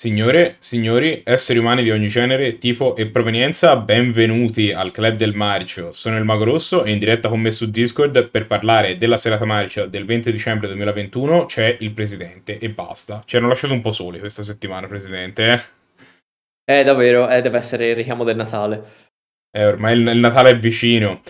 Signore, signori, esseri umani di ogni genere, tipo e provenienza, benvenuti al Club del Marcio. Sono il Mago Rosso e in diretta con me su Discord per parlare della serata marcia del 20 dicembre 2021 c'è il presidente e basta. Ci hanno lasciato un po' soli questa settimana, presidente, eh? Eh, davvero, eh, deve essere il richiamo del Natale. Eh, ormai il, il Natale è vicino.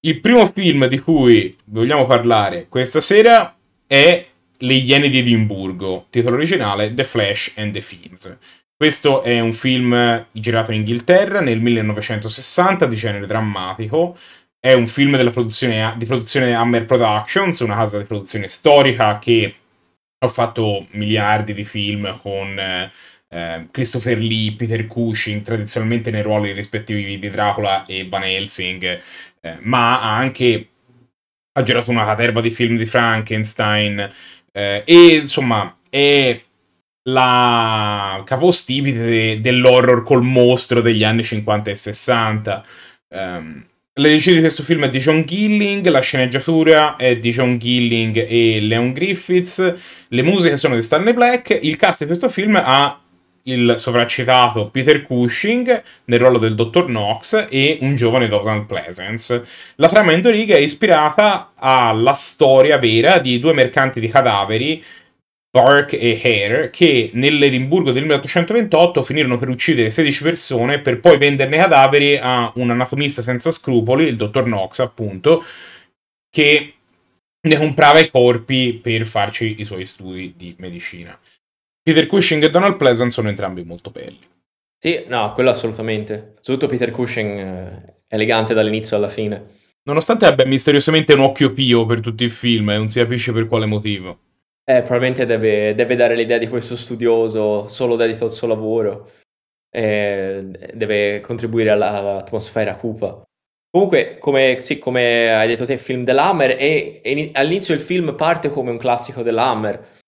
Il primo film di cui vogliamo parlare questa sera è le Iene di Edimburgo, titolo originale The Flash and the Fiends. Questo è un film girato in Inghilterra nel 1960 di genere drammatico. È un film produzione, di produzione Hammer Productions, una casa di produzione storica che ha fatto miliardi di film con eh, Christopher Lee, Peter Cushing, tradizionalmente nei ruoli rispettivi di Dracula e Van Helsing, eh, ma ha anche ha girato una caterva di film di Frankenstein, eh, e insomma, è la capostipite de- dell'horror col mostro degli anni 50 e 60. Um, la regia di questo film è di John Gilling, la sceneggiatura è di John Gilling e Leon Griffiths, le musiche sono di Stanley Black, il cast di questo film ha il sovraccitato Peter Cushing nel ruolo del dottor Knox e un giovane Donald Pleasance. La trama in righe è ispirata alla storia vera di due mercanti di cadaveri, Burke e Hare, che nell'Edimburgo del 1828 finirono per uccidere 16 persone per poi venderne i cadaveri a un anatomista senza scrupoli, il dottor Knox appunto, che ne comprava i corpi per farci i suoi studi di medicina. Peter Cushing e Donald Pleasant sono entrambi molto belli. Sì, no, quello assolutamente. Soprattutto Peter Cushing eh, elegante dall'inizio alla fine. Nonostante abbia misteriosamente un occhio pio per tutti i film e non si capisce per quale motivo. Eh, probabilmente deve, deve dare l'idea di questo studioso solo dedito al suo lavoro. Eh, deve contribuire alla, all'atmosfera cupa. Comunque, come, sì, come hai detto te, film dell'Hammer, e, e all'inizio il film parte come un classico dell'Hammer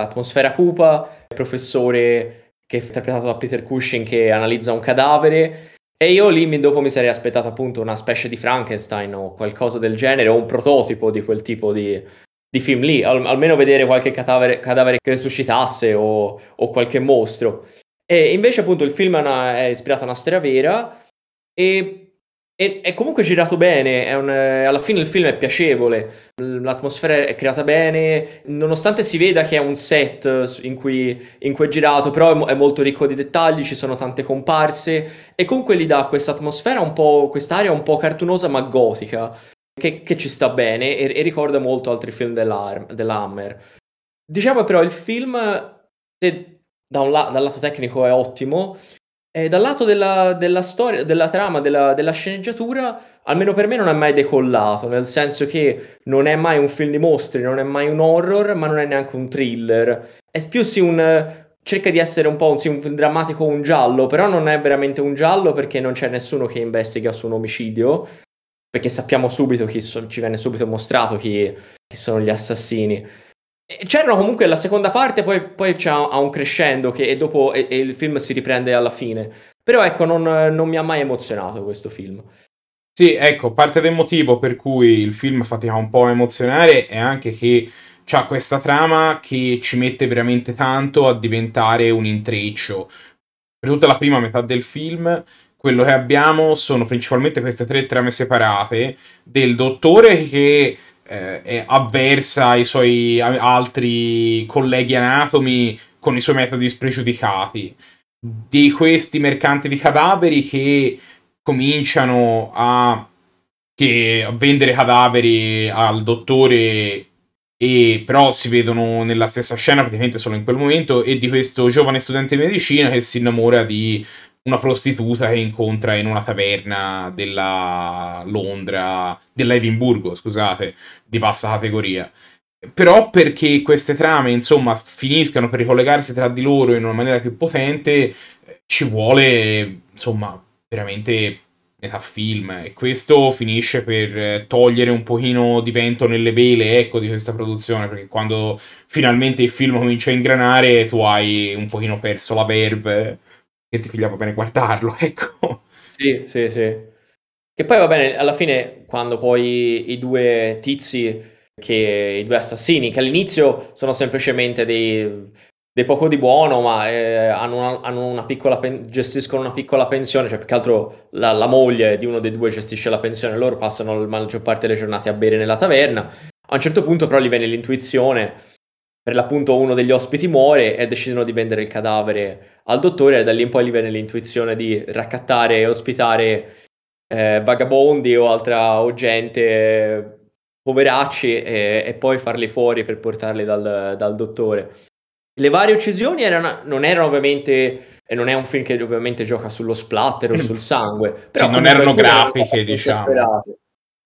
Atmosfera cupa, professore che è interpretato da Peter Cushing che analizza un cadavere e io lì dopo mi sarei aspettato appunto una specie di Frankenstein o qualcosa del genere o un prototipo di quel tipo di, di film lì, Al, almeno vedere qualche cadavere, cadavere che resuscitasse o, o, qualche mostro. E invece appunto il film è, una, è ispirato a una storia vera e e, è comunque girato bene, un, alla fine il film è piacevole, l'atmosfera è creata bene, nonostante si veda che è un set in cui, in cui è girato, però è, è, molto ricco di dettagli, ci sono tante comparse e comunque gli dà questa atmosfera un po', quest'aria un po' cartunosa ma gotica, che, che ci sta bene e, e, ricorda molto altri film dell'Hammer. Diciamo però il film, se da un la- dal lato tecnico è ottimo, e dal lato della, della storia, della trama, della, della, sceneggiatura, almeno per me non è mai decollato, nel senso che non è mai un film di mostri, non è mai un horror, ma non è neanche un thriller. È più sì un... cerca di essere un po' un, sì, un drammatico un giallo, però non è veramente un giallo perché non c'è nessuno che investiga su un omicidio, perché sappiamo subito chi so, ci viene subito mostrato chi, chi sono gli assassini. C'erano comunque la seconda parte, poi, poi c'è un crescendo che, e dopo e, e il film si riprende alla fine. Però ecco, non, non, mi ha mai emozionato questo film. Sì, ecco, parte del motivo per cui il film fatica un po' a emozionare è anche che c'ha questa trama che ci mette veramente tanto a diventare un intreccio. Per tutta la prima metà del film, quello che abbiamo sono principalmente queste tre trame separate del dottore che eh, avversa ai suoi altri colleghi anatomi con i suoi metodi spregiudicati. Di questi mercanti di cadaveri che cominciano a, che, a vendere cadaveri al dottore e però si vedono nella stessa scena praticamente solo in quel momento e di questo giovane studente di medicina che si innamora di una prostituta che incontra in una taverna della Londra, della Edimburgo, scusate, di bassa categoria. Però perché queste trame, insomma, finiscano per ricollegarsi tra di loro in una maniera più potente, ci vuole, insomma, veramente metà film e questo finisce per togliere un pochino di vento nelle vele ecco di questa produzione perché quando finalmente il film comincia a ingranare tu hai un pochino perso la verve che ti pigliava bene guardarlo, ecco. Sì, sì, sì. Che poi va bene, alla fine, quando poi i due tizi, che, i due assassini, che all'inizio sono semplicemente dei, di poco di buono, ma eh, hanno, una, hanno una, piccola pen- gestiscono una piccola pensione, cioè più che altro la, la, moglie di uno dei due gestisce la pensione, loro passano la maggior parte delle giornate a bere nella taverna. A un certo punto però gli viene l'intuizione, per l'appunto uno degli ospiti muore e decidono di vendere il cadavere al dottore e da lì in poi gli viene l'intuizione di raccattare e ospitare eh, vagabondi o altra o gente poveracci e, e, poi farli fuori per portarli dal, dal dottore. Le varie uccisioni erano, non erano ovviamente e non è un film che ovviamente gioca sullo splatter o mm. sul sangue. Però sì, non erano grafiche, diciamo.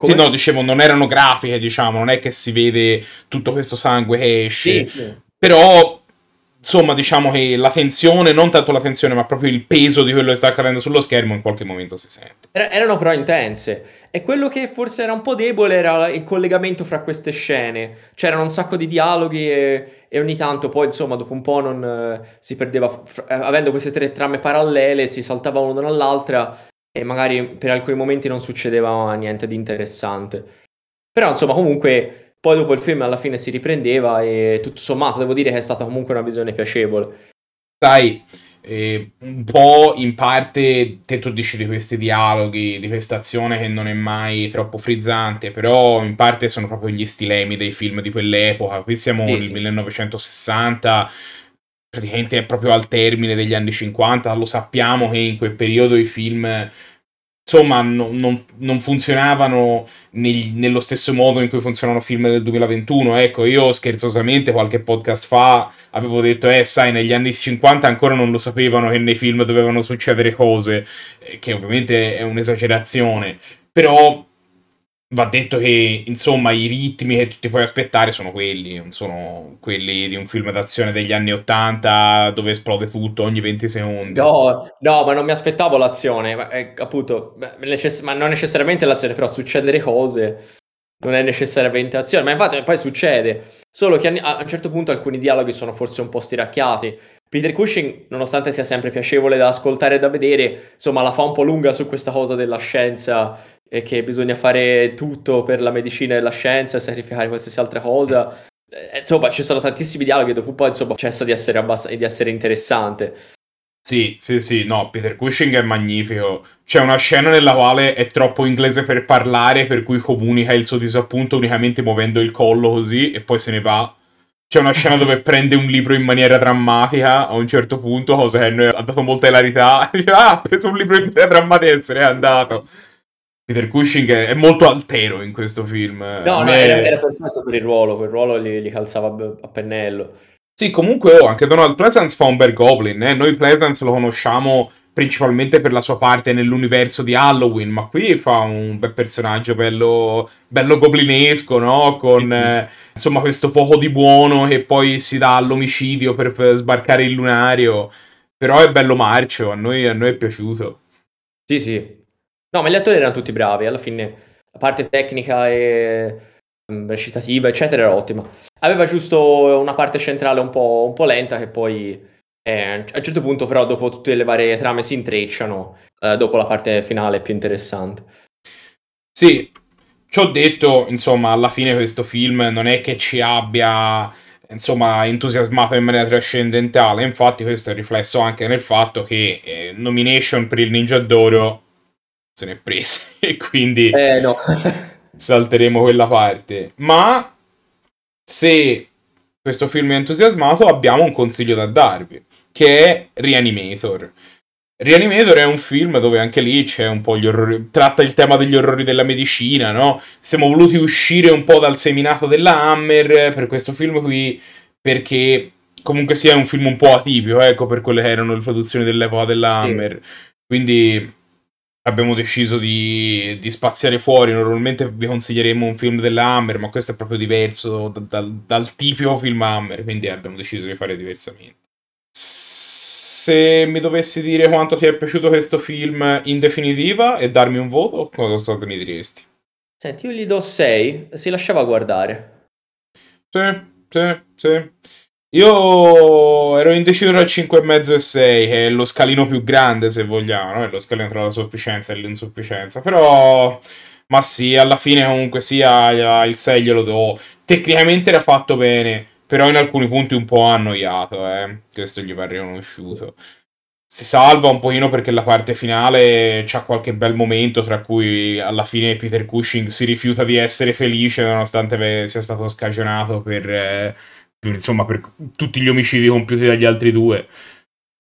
Sì, no, dicevo, non erano grafiche, diciamo, non è che si vede tutto questo sangue che esce. Sì, sì. Però insomma, diciamo che la tensione, non tanto la tensione, ma proprio il peso di quello che sta accadendo sullo schermo in qualche momento si sente. erano però intense. E quello che forse era un po' debole era il collegamento fra queste scene. C'erano un sacco di dialoghi e, e ogni tanto poi, insomma, dopo un po' non uh, si perdeva. F- eh, avendo queste tre trame parallele, si saltava una dall'altra e magari per alcuni momenti non succedeva niente di interessante. Però, insomma, comunque poi dopo il film alla fine si riprendeva e tutto sommato devo dire che è stata comunque una visione piacevole. Sai, eh, un po' in parte te tu dici di questi dialoghi, di questa azione che non è mai troppo frizzante, però in parte sono proprio gli stilemi dei film di quell'epoca. Qui siamo sì, nel sì. 1960 praticamente è proprio al termine degli anni 50, lo sappiamo che in quel periodo i film insomma no, non, non, funzionavano nel, nello stesso modo in cui funzionano film del 2021. Ecco, io scherzosamente qualche podcast fa avevo detto, eh, sai, negli anni 50 ancora non lo sapevano che nei film dovevano succedere cose, eh, che ovviamente è un'esagerazione, però va detto che insomma i ritmi che tu ti puoi aspettare sono quelli, non sono quelli di un film d'azione degli anni 80 dove esplode tutto ogni 20 secondi. No, no, ma non mi aspettavo l'azione, ma, eh, appunto, necess- ma non necessariamente l'azione, però succedere cose non è necessariamente azione, ma infatti poi succede, solo che a un certo punto alcuni dialoghi sono forse un po' stiracchiati. Peter Cushing, nonostante sia sempre piacevole da ascoltare e da vedere, insomma la fa un po' lunga su questa cosa della scienza e che bisogna fare tutto per la medicina e la scienza e sacrificare qualsiasi altra cosa. Eh, insomma, ci sono tantissimi dialoghi dopo un po' insomma, cessa di essere, abbast- di essere interessante. Sì, sì, sì, no, Peter Cushing è magnifico. C'è una scena nella quale è troppo inglese per parlare, per cui comunica il suo disappunto unicamente muovendo il collo così e poi se ne va. C'è una scena dove prende un libro in maniera drammatica a un certo punto, cosa che a noi ha dato molta hilarità. ah, ha preso un libro in maniera drammatica e se n'è andato. Peter Cushing è molto altero in questo film. No, no era, era, perfetto per il ruolo, quel ruolo gli, gli calzava a pennello. Sì, comunque oh, anche Donald Pleasance fa un bel Goblin, eh? noi Pleasance lo conosciamo principalmente per la sua parte nell'universo di Halloween, ma qui fa un bel personaggio bello, bello goblinesco, no? Con eh, insomma questo poco di buono che poi si dà all'omicidio per, per sbarcare il lunario. Però è bello marcio, a noi, a noi è piaciuto. Sì, sì, No, ma gli attori erano tutti bravi, alla fine la parte tecnica e um, recitativa, eccetera, era ottima. Aveva giusto una parte centrale un po', un po lenta che poi eh, a un certo punto però dopo tutte le varie trame si intrecciano, eh, dopo la parte finale più interessante. Sì, ci ho detto, insomma, alla fine questo film non è che ci abbia insomma entusiasmato in maniera trascendentale infatti questo è riflesso anche nel fatto che eh, nomination per il Ninja d'Oro se ne è prese e quindi eh, no. salteremo quella parte. Ma se questo film è entusiasmato, abbiamo un consiglio da darvi, che è Reanimator. Reanimator è un film dove anche lì c'è un po' gli orrori, tratta il tema degli orrori della medicina, no? Siamo voluti uscire un po' dal seminato della Hammer per questo film qui, perché comunque sia un film un po' atipico, ecco, per quelle che erano le produzioni dell'epoca della Hammer. Sì. Quindi abbiamo deciso di, di, spaziare fuori. Normalmente vi consiglieremo un film della Hammer, ma questo è proprio diverso da, da, dal tipico film Hammer, quindi abbiamo deciso di fare diversamente. Se mi dovessi dire quanto ti è piaciuto questo film in definitiva e darmi un voto, cosa mi diresti? Senti, io gli do 6, si lasciava guardare. Sì, sì, sì. Io ero indeciso tra 5,5 e 6, che è lo scalino più grande, se vogliamo, no? è lo scalino tra la sufficienza e l'insufficienza. Però, ma sì, alla fine comunque sia il 6 glielo do. Tecnicamente era fatto bene, però in alcuni punti un po' annoiato, eh. questo gli va riconosciuto. Si salva un pochino perché la parte finale c'ha qualche bel momento, tra cui alla fine Peter Cushing si rifiuta di essere felice nonostante sia stato scagionato per, eh, insomma, per tutti gli omicidi compiuti dagli altri due.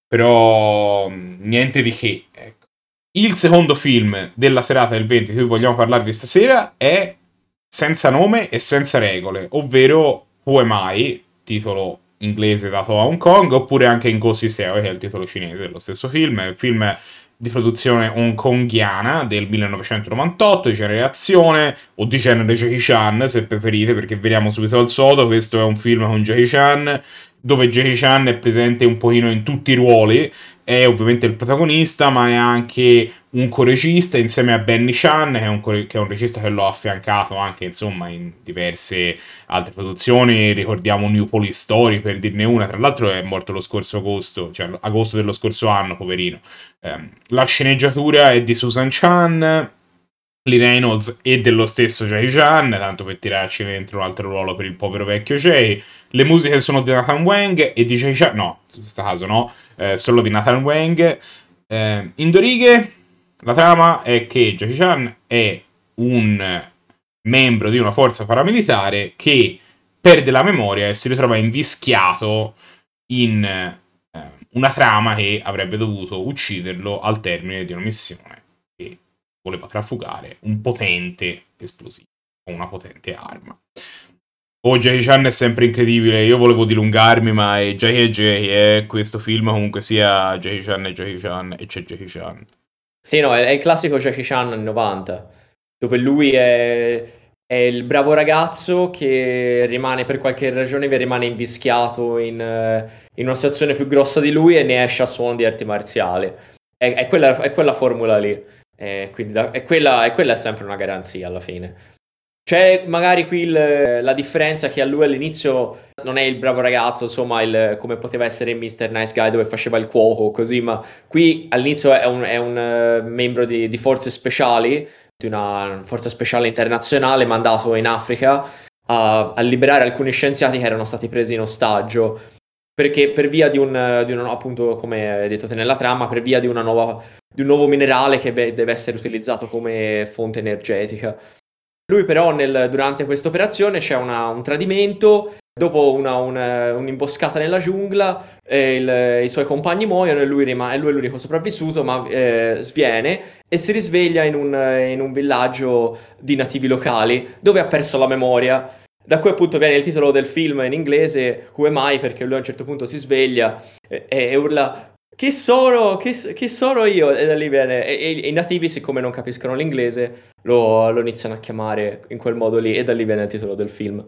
Però niente di che. Ecco. Il secondo film della serata del 20 di cui vogliamo parlarvi stasera è senza nome e senza regole, ovvero Who Am I, titolo inglese dato a Hong Kong, oppure anche in Ghost Seo, che è il titolo cinese dello stesso film. È un film di produzione hongkongiana del 1998, di genere azione, o di genere Jackie Chan, se preferite, perché veniamo subito al sodo. Questo è un film con Jackie Chan, dove Jackie Chan è presente un pochino in tutti i ruoli, è ovviamente il protagonista, ma è anche un coregista insieme a Benny Chan, che è un, core- che è un regista che l'ho affiancato anche insomma in diverse altre produzioni. Ricordiamo New Police Story per dirne una, tra l'altro è morto lo scorso agosto, cioè agosto dello scorso anno, poverino. Eh, la sceneggiatura è di Susan Chan. Lee Reynolds e dello stesso Jay Chan, tanto per tirarci dentro un altro ruolo per il povero vecchio Jay. Le musiche sono di Nathan Wang e di Jay Chan, no, in questo caso no, eh, solo di Nathan Wang. Eh, in due la trama è che Jackie Chan è un membro di una forza paramilitare che perde la memoria e si ritrova invischiato in eh, una trama che avrebbe dovuto ucciderlo al termine di una missione voleva trafugare un potente esplosivo o una potente arma. Oh, Jackie Chan è sempre incredibile. Io volevo dilungarmi, ma è Jackie e Jackie. E questo film comunque sia Jackie Chan e Jackie Chan e c'è Jackie Chan. Sì, no, è, il classico Jackie Chan anni 90, dove lui è, è, il bravo ragazzo che rimane per qualche ragione rimane invischiato in, in, una situazione più grossa di lui e ne esce a suono di arti marziali. È, è, quella, è quella formula lì. E quindi da, quella, e quella è sempre una garanzia alla fine. C'è magari qui il, la differenza che a lui all'inizio non è il bravo ragazzo, insomma, il, come poteva essere Mr. Nice Guy dove faceva il cuoco, così, ma qui all'inizio è un, è un uh, membro di, di, forze speciali, di una forza speciale internazionale mandato in Africa a, a liberare alcuni scienziati che erano stati presi in ostaggio perché per via di un, di un, appunto come detto te nella trama, per via di, nuova, di un nuovo minerale che deve essere utilizzato come fonte energetica. Lui però nel, durante questa operazione c'è una, un tradimento, dopo una, una, un'imboscata nella giungla, il, i suoi compagni muoiono e lui lui è l'unico sopravvissuto, ma eh, sviene e si risveglia in un, in un villaggio di nativi locali dove ha perso la memoria da cui appunto viene il titolo del film in inglese, Who am I? Perché lui a un certo punto si sveglia e, e urla chi sono? Chi, chi, sono io? E da lì viene. E, e, i nativi, siccome non capiscono l'inglese, lo, lo, iniziano a chiamare in quel modo lì, e da lì viene il titolo del film.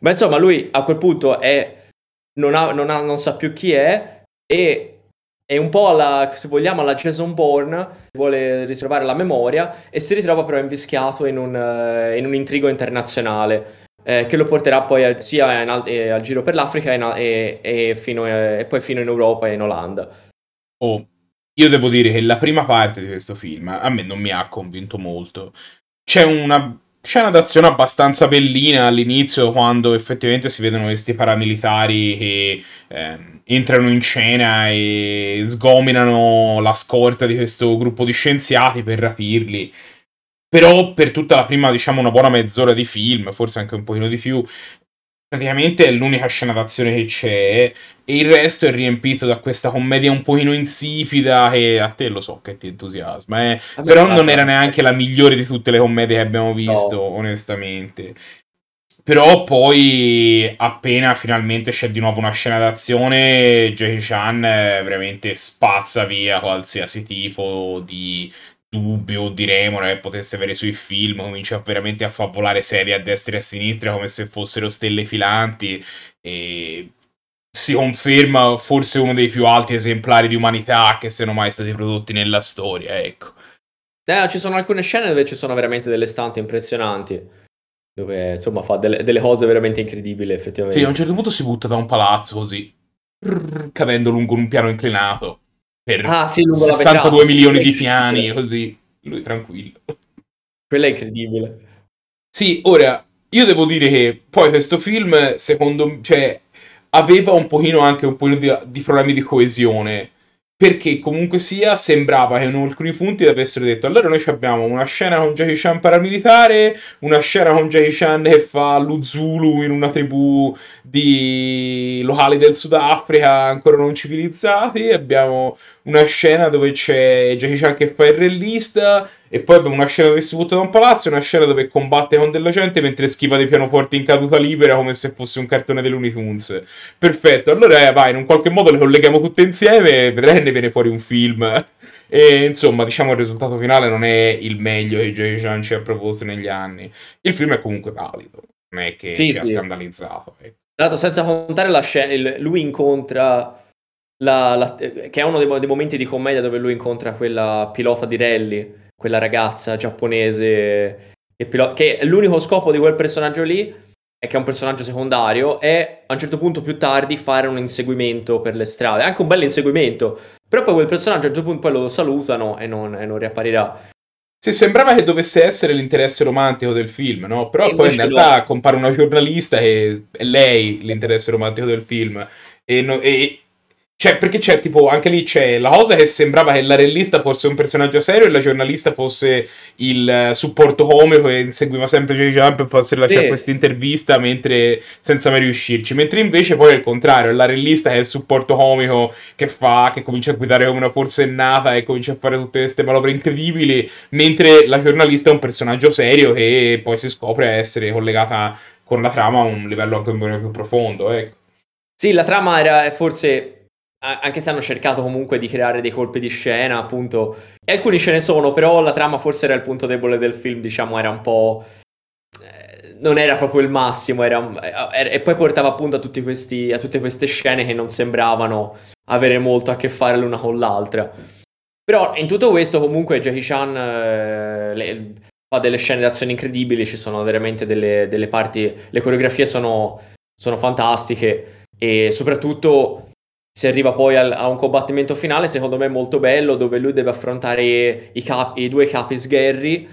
Ma insomma, lui a quel punto è. Non, ha, non, ha, non sa più chi è, e è un po' alla, se vogliamo, alla Jason Bourne, vuole riservare la memoria e si ritrova però invischiato in un, in un intrigo internazionale eh, che lo porterà poi a, sia in, eh, al giro per l'Africa e, e, e, fino, eh, e, poi fino in Europa e in Olanda. Oh, io devo dire che la prima parte di questo film a me non mi ha convinto molto. C'è una scena d'azione abbastanza bellina all'inizio quando effettivamente si vedono questi paramilitari che eh, entrano in scena e sgominano la scorta di questo gruppo di scienziati per rapirli. Però per tutta la prima, diciamo, una buona mezz'ora di film, forse anche un pochino di più, praticamente è l'unica scena d'azione che c'è e il resto è riempito da questa commedia un pochino insipida che a te lo so che ti entusiasma, eh. però non era neanche la migliore di tutte le commedie che abbiamo visto, no. onestamente. Però poi, appena finalmente c'è di nuovo una scena d'azione, Jackie Chan veramente spazza via qualsiasi tipo di dubbio di remora che potesse avere sui film, comincia veramente a far volare serie a destra e a sinistra come se fossero stelle filanti e si conferma forse uno dei più alti esemplari di umanità che siano mai stati prodotti nella storia, ecco. Eh, ci sono alcune scene dove ci sono veramente delle stanze impressionanti, dove insomma fa delle, delle cose veramente incredibili effettivamente. Sì, a un certo punto si butta da un palazzo così, cadendo lungo un piano inclinato per ah, sì, 62 milioni di piani, così lui tranquillo. Quella è incredibile. Sì, ora io devo dire che poi questo film, secondo me, cioè, aveva un pochino anche un po' di, di problemi di coesione perché comunque sia sembrava che in alcuni punti avessero detto allora noi abbiamo una scena con Jackie Chan paramilitare una scena con Jackie Chan che fa lo Zulu in una tribù di locali del Sudafrica ancora non civilizzati abbiamo una scena dove c'è Jackie Chan che fa il rellista e poi abbiamo una scena dove si butta da un palazzo e una scena dove combatte con della gente mentre schiva dei pianoforti in caduta libera come se fosse un cartone dei Looney Tunes. Perfetto, allora eh, vai, in un qualche modo le colleghiamo tutte insieme e vedrai che ne viene fuori un film. E insomma, diciamo il risultato finale non è il meglio che Jackie Chan ci ha proposto negli anni. Il film è comunque valido, non è che sì, ci sì. ha scandalizzato. Ecco. Tra l'altro, senza contare la scena, lui incontra la, la, che è uno dei, dei, momenti di commedia dove lui incontra quella pilota di rally quella ragazza giapponese che, pilo- che l'unico scopo di quel personaggio lì è che è un personaggio secondario e a un certo punto più tardi fare un inseguimento per le strade, anche un bel inseguimento, però poi quel personaggio a un certo punto poi lo salutano e non, e non riapparirà. Sì, sembrava che dovesse essere l'interesse romantico del film, no? Però e poi in realtà lo... compare una giornalista e è lei l'interesse romantico del film. E, no, e, cioè, perché c'è tipo, anche lì c'è la cosa che sembrava che la rellista fosse un personaggio serio e la giornalista fosse il eh, supporto comico e inseguiva sempre J. Jump e fosse lasciare sì. questa intervista mentre, senza mai riuscirci. Mentre invece poi è il contrario, è la rellista che è il supporto comico che fa, che comincia a guidare come una forsennata e comincia a fare tutte queste manovre incredibili, mentre la giornalista è un personaggio serio che poi si scopre essere collegata con la trama a un livello anche un po' più profondo, ecco. Sì, la trama era forse anche se hanno cercato comunque di creare dei colpi di scena, appunto, e alcuni ce ne sono, però la trama forse era il punto debole del film, diciamo, era un po'... Eh, non era proprio il massimo, era, era, e poi portava appunto a, questi, a tutte queste scene che non sembravano avere molto a che fare l'una con l'altra. Però in tutto questo comunque Jackie Chan eh, le, fa delle scene d'azione incredibili, ci sono veramente delle, delle parti, le coreografie sono, sono fantastiche e soprattutto si arriva poi al, a un combattimento finale, secondo me molto bello, dove lui deve affrontare i, capi, i due capi sgherri.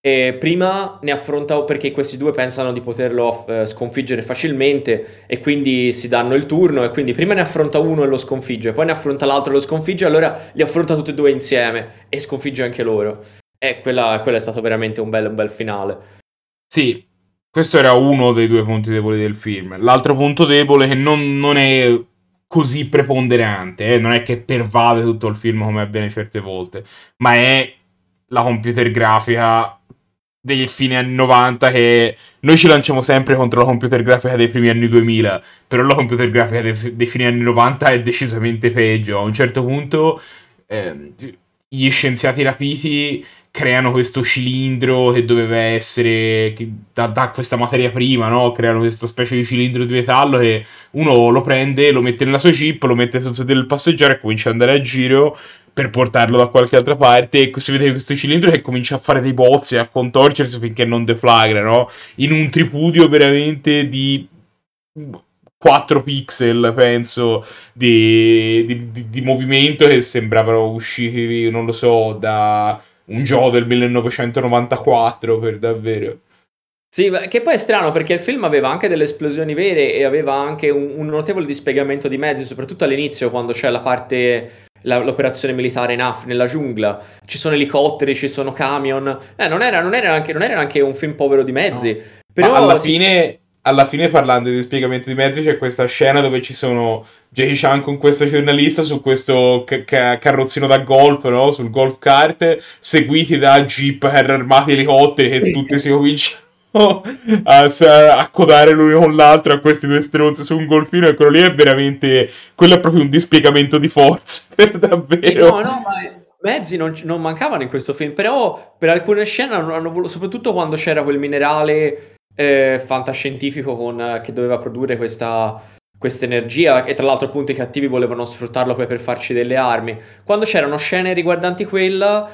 E prima ne affronta perché questi due pensano di poterlo uh, sconfiggere facilmente e quindi si danno il turno e quindi prima ne affronta uno e lo sconfigge, poi ne affronta l'altro e lo sconfigge, allora li affronta tutti e due insieme e sconfigge anche loro. E quella, quella è stato veramente un bel, un bel finale. Sì, questo era uno dei due punti deboli del film. L'altro punto debole che non, non è così preponderante, eh? non è che pervade tutto il film come avviene certe volte, ma è la computer grafica dei fine anni 90 che noi ci lanciamo sempre contro la computer grafica dei primi anni 2000, però la computer grafica dei, dei fine anni 90 è decisamente peggio. A un certo punto eh, gli scienziati rapiti creano questo cilindro che doveva essere che da, da, questa materia prima, no? Creano questa specie di cilindro di metallo che uno lo prende, lo mette nella sua chip, lo mette sul sedile del passeggero e comincia ad andare a giro per portarlo da qualche altra parte e si vede questo cilindro che comincia a fare dei bozzi, a contorcersi finché non deflagra, no? In un tripudio veramente di 4 pixel, penso, di, di, di, di movimento che sembravano usciti, non lo so, da un gioco del 1994 per davvero. Sì, che poi è strano perché il film aveva anche delle esplosioni vere e aveva anche un, un notevole dispiegamento di mezzi, soprattutto all'inizio quando c'è la parte la, l'operazione militare in Af, nella giungla. Ci sono elicotteri, ci sono camion. Eh, non era, non era, anche, non era anche un film povero di mezzi. No. Però Ma alla fine alla fine parlando di spiegamento di mezzi c'è questa scena dove ci sono Jackie Chan con questa giornalista su questo ca- ca- carrozzino da golf, no? Sul golf kart, seguiti da jeep, carri armati, elicotteri che tutti si cominciano a, a codare l'uno con l'altro a questi due stronzi su un golfino e quello lì è veramente quello è proprio un dispiegamento di forza per davvero no no ma mezzi non, non, mancavano in questo film però per alcune scene hanno, hanno voluto soprattutto quando c'era quel minerale eh, fantascientifico con, che doveva produrre questa, energia e tra l'altro appunto i cattivi volevano sfruttarlo poi per farci delle armi. Quando c'erano scene riguardanti quella,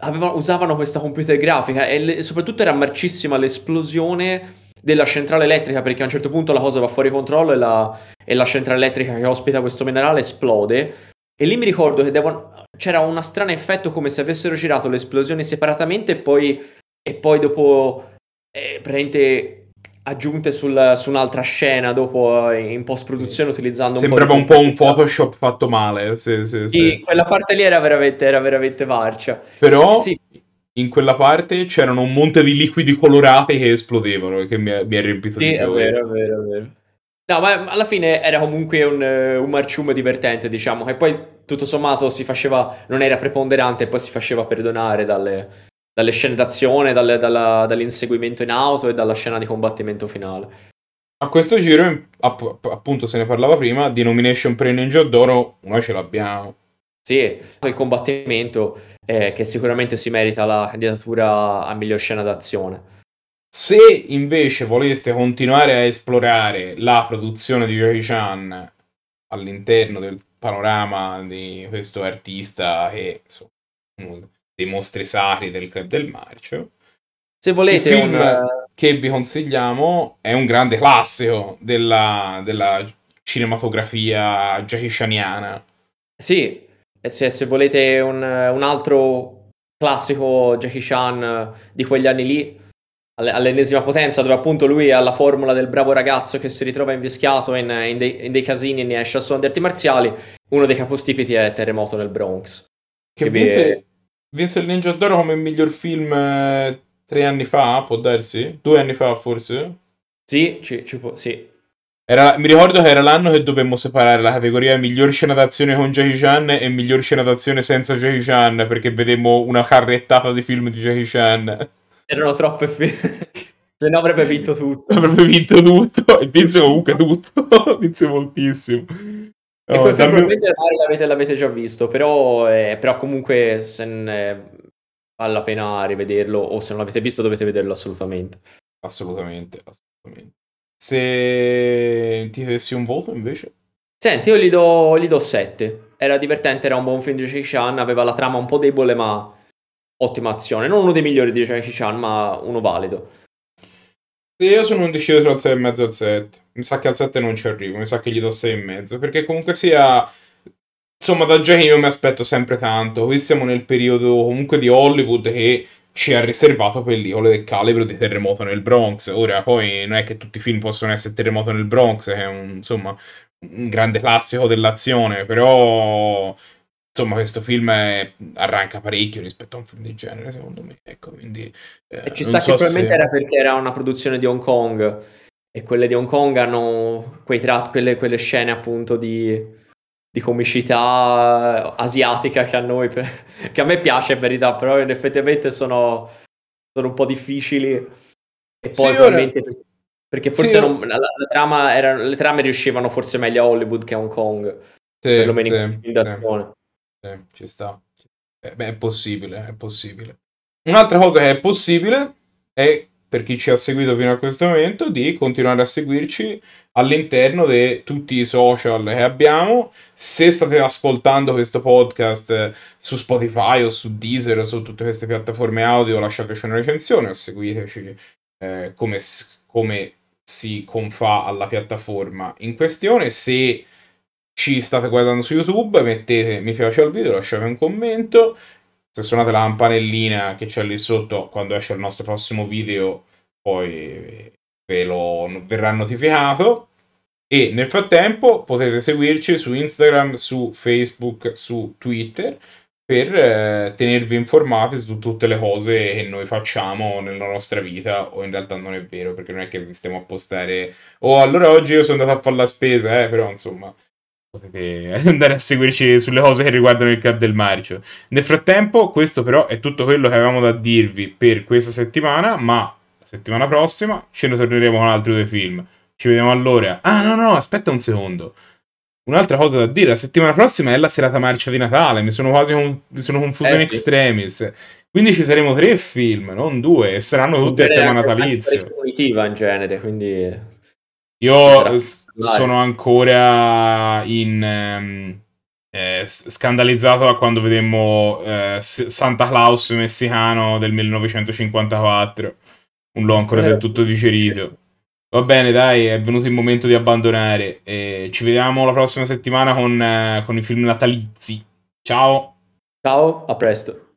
avevano, usavano questa computer grafica e le, soprattutto era marcissima l'esplosione della centrale elettrica perché a un certo punto la cosa va fuori controllo e la, e la centrale elettrica che ospita questo minerale esplode. E lì mi ricordo che devono, c'era un strano effetto come se avessero girato le esplosioni separatamente e poi, e poi dopo eh, praticamente aggiunte sul, su un'altra scena dopo in post-produzione utilizzando Sembrava un po', un, po un Photoshop fatto male. Sì, sì, sì, sì. quella parte lì era veramente, era veramente marcia. Però sì. in quella parte c'erano un monte di liquidi colorati che esplodevano e che mi, mi è riempito sì, di gioia. È vero, è vero, è vero. No, ma alla fine era comunque un, un marciume divertente, diciamo, che poi tutto sommato si faceva, non era preponderante e poi si faceva perdonare dalle, dalle scene d'azione, dalle, dalla, dall'inseguimento in auto e dalla scena di combattimento finale. A questo giro, appunto, se ne parlava prima, di nomination per il Ninja d'Oro, noi ce l'abbiamo. Sì, il combattimento eh, che sicuramente si merita la candidatura a miglior scena d'azione. Se invece voleste continuare a esplorare la produzione di Jackie Chan all'interno del panorama di questo artista che insomma, dei mostri sacri del club del marcio, se volete il film un... che vi consigliamo è un grande classico della, della cinematografia Jackie Chaniana. Sì, se, se volete un, un altro classico Jackie Chan di quegli anni lì, all'ennesima potenza, dove appunto lui ha la formula del bravo ragazzo che si ritrova invischiato in, in, dei, in dei, casini e ne esce a suon di arti marziali. Uno dei capostipiti è Terremoto nel Bronx. Che, che vinse, vi... vinse, il Ninja d'Oro come miglior film eh, tre anni fa, può darsi? Due anni fa forse? Sì, ci, ci può, sì. Era, mi ricordo che era l'anno che dovemmo separare la categoria miglior scena d'azione con Jackie Chan e miglior scena d'azione senza Jackie Chan, perché vedemmo una carrettata di film di Jackie Chan. Erano troppe film. Se no avrebbe vinto tutto. Avrebbe vinto tutto e vinse comunque tutto. vinse moltissimo. E quel dammi... probabilmente l'avete, l'avete, già visto, però, eh, però comunque se ne vale la pena rivederlo o se non l'avete visto dovete vederlo assolutamente. Assolutamente, assolutamente. Se ti dessi un voto invece? Senti, io gli do, gli do 7. Era divertente, era un buon film di Jackie Chan, aveva la trama un po' debole ma ottima azione. Non uno dei migliori di Jackie Chan, ma uno valido. Io sono indeciso tra il 6,5 e il 7. Mi sa che al 7 non ci arrivo, mi sa che gli do 6,5. Perché comunque sia. Insomma, da Jackie io mi aspetto sempre tanto. Qui siamo nel periodo comunque di Hollywood che ci ha riservato pellicole del calibro di Terremoto nel Bronx. Ora, poi non è che tutti i film possono essere Terremoto nel Bronx, che è un, insomma un grande classico dell'azione, però insomma questo film è, arranca parecchio rispetto a un film del genere secondo me ecco quindi eh, e ci sta so che probabilmente se... era perché era una produzione di Hong Kong e quelle di Hong Kong hanno quei tratti, quelle, quelle scene appunto di, di comicità asiatica che a noi che a me piace in verità però effettivamente sono, sono un po' difficili e poi sì, probabilmente ora... perché forse sì, non, la, la trama era, le trame riuscivano forse meglio a Hollywood che a Hong Kong sì, perlomeno in sì, sì. Eh, ci sta. Eh, beh, è possibile, è possibile. Un'altra cosa che è possibile è, per chi ci ha seguito fino a questo momento, di continuare a seguirci all'interno di tutti i social che abbiamo. Se state ascoltando questo podcast eh, su Spotify o su Deezer o su tutte queste piattaforme audio, lasciateci una recensione o seguiteci eh, come, come si confà alla piattaforma in questione. Se ci state guardando su YouTube, mettete mi piace al video, lasciate un commento. Se suonate la campanellina che c'è lì sotto, quando esce il nostro prossimo video, poi ve lo verrà notificato. E nel frattempo potete seguirci su Instagram, su Facebook, su Twitter per eh, tenervi informati su tutte le cose che noi facciamo nella nostra vita o in realtà non è vero perché non è che vi stiamo a postare oh allora oggi io sono andato a fare la spesa eh però insomma potete andare a seguirci sulle cose che riguardano il Club del Marcio. Nel frattempo, questo però è tutto quello che avevamo da dirvi per questa settimana, ma la settimana prossima ce ne torneremo con altri due film. Ci vediamo allora. Ah, no, no, aspetta un secondo. Un'altra cosa da dire, la settimana prossima è la serata marcia di Natale, mi sono quasi con... mi sono confuso eh, in sì. extremis. Quindi ci saremo tre film, non due, e saranno tutti a tema natalizio. in genere, quindi io sono ancora in, ehm, eh, scandalizzato da quando vedemmo eh, Santa Claus messicano del 1954. Non l'ho ancora del tutto digerito. Va bene, dai, è venuto il momento di abbandonare. Eh, ci vediamo la prossima settimana con, eh, con i film natalizi. Ciao. Ciao, a presto.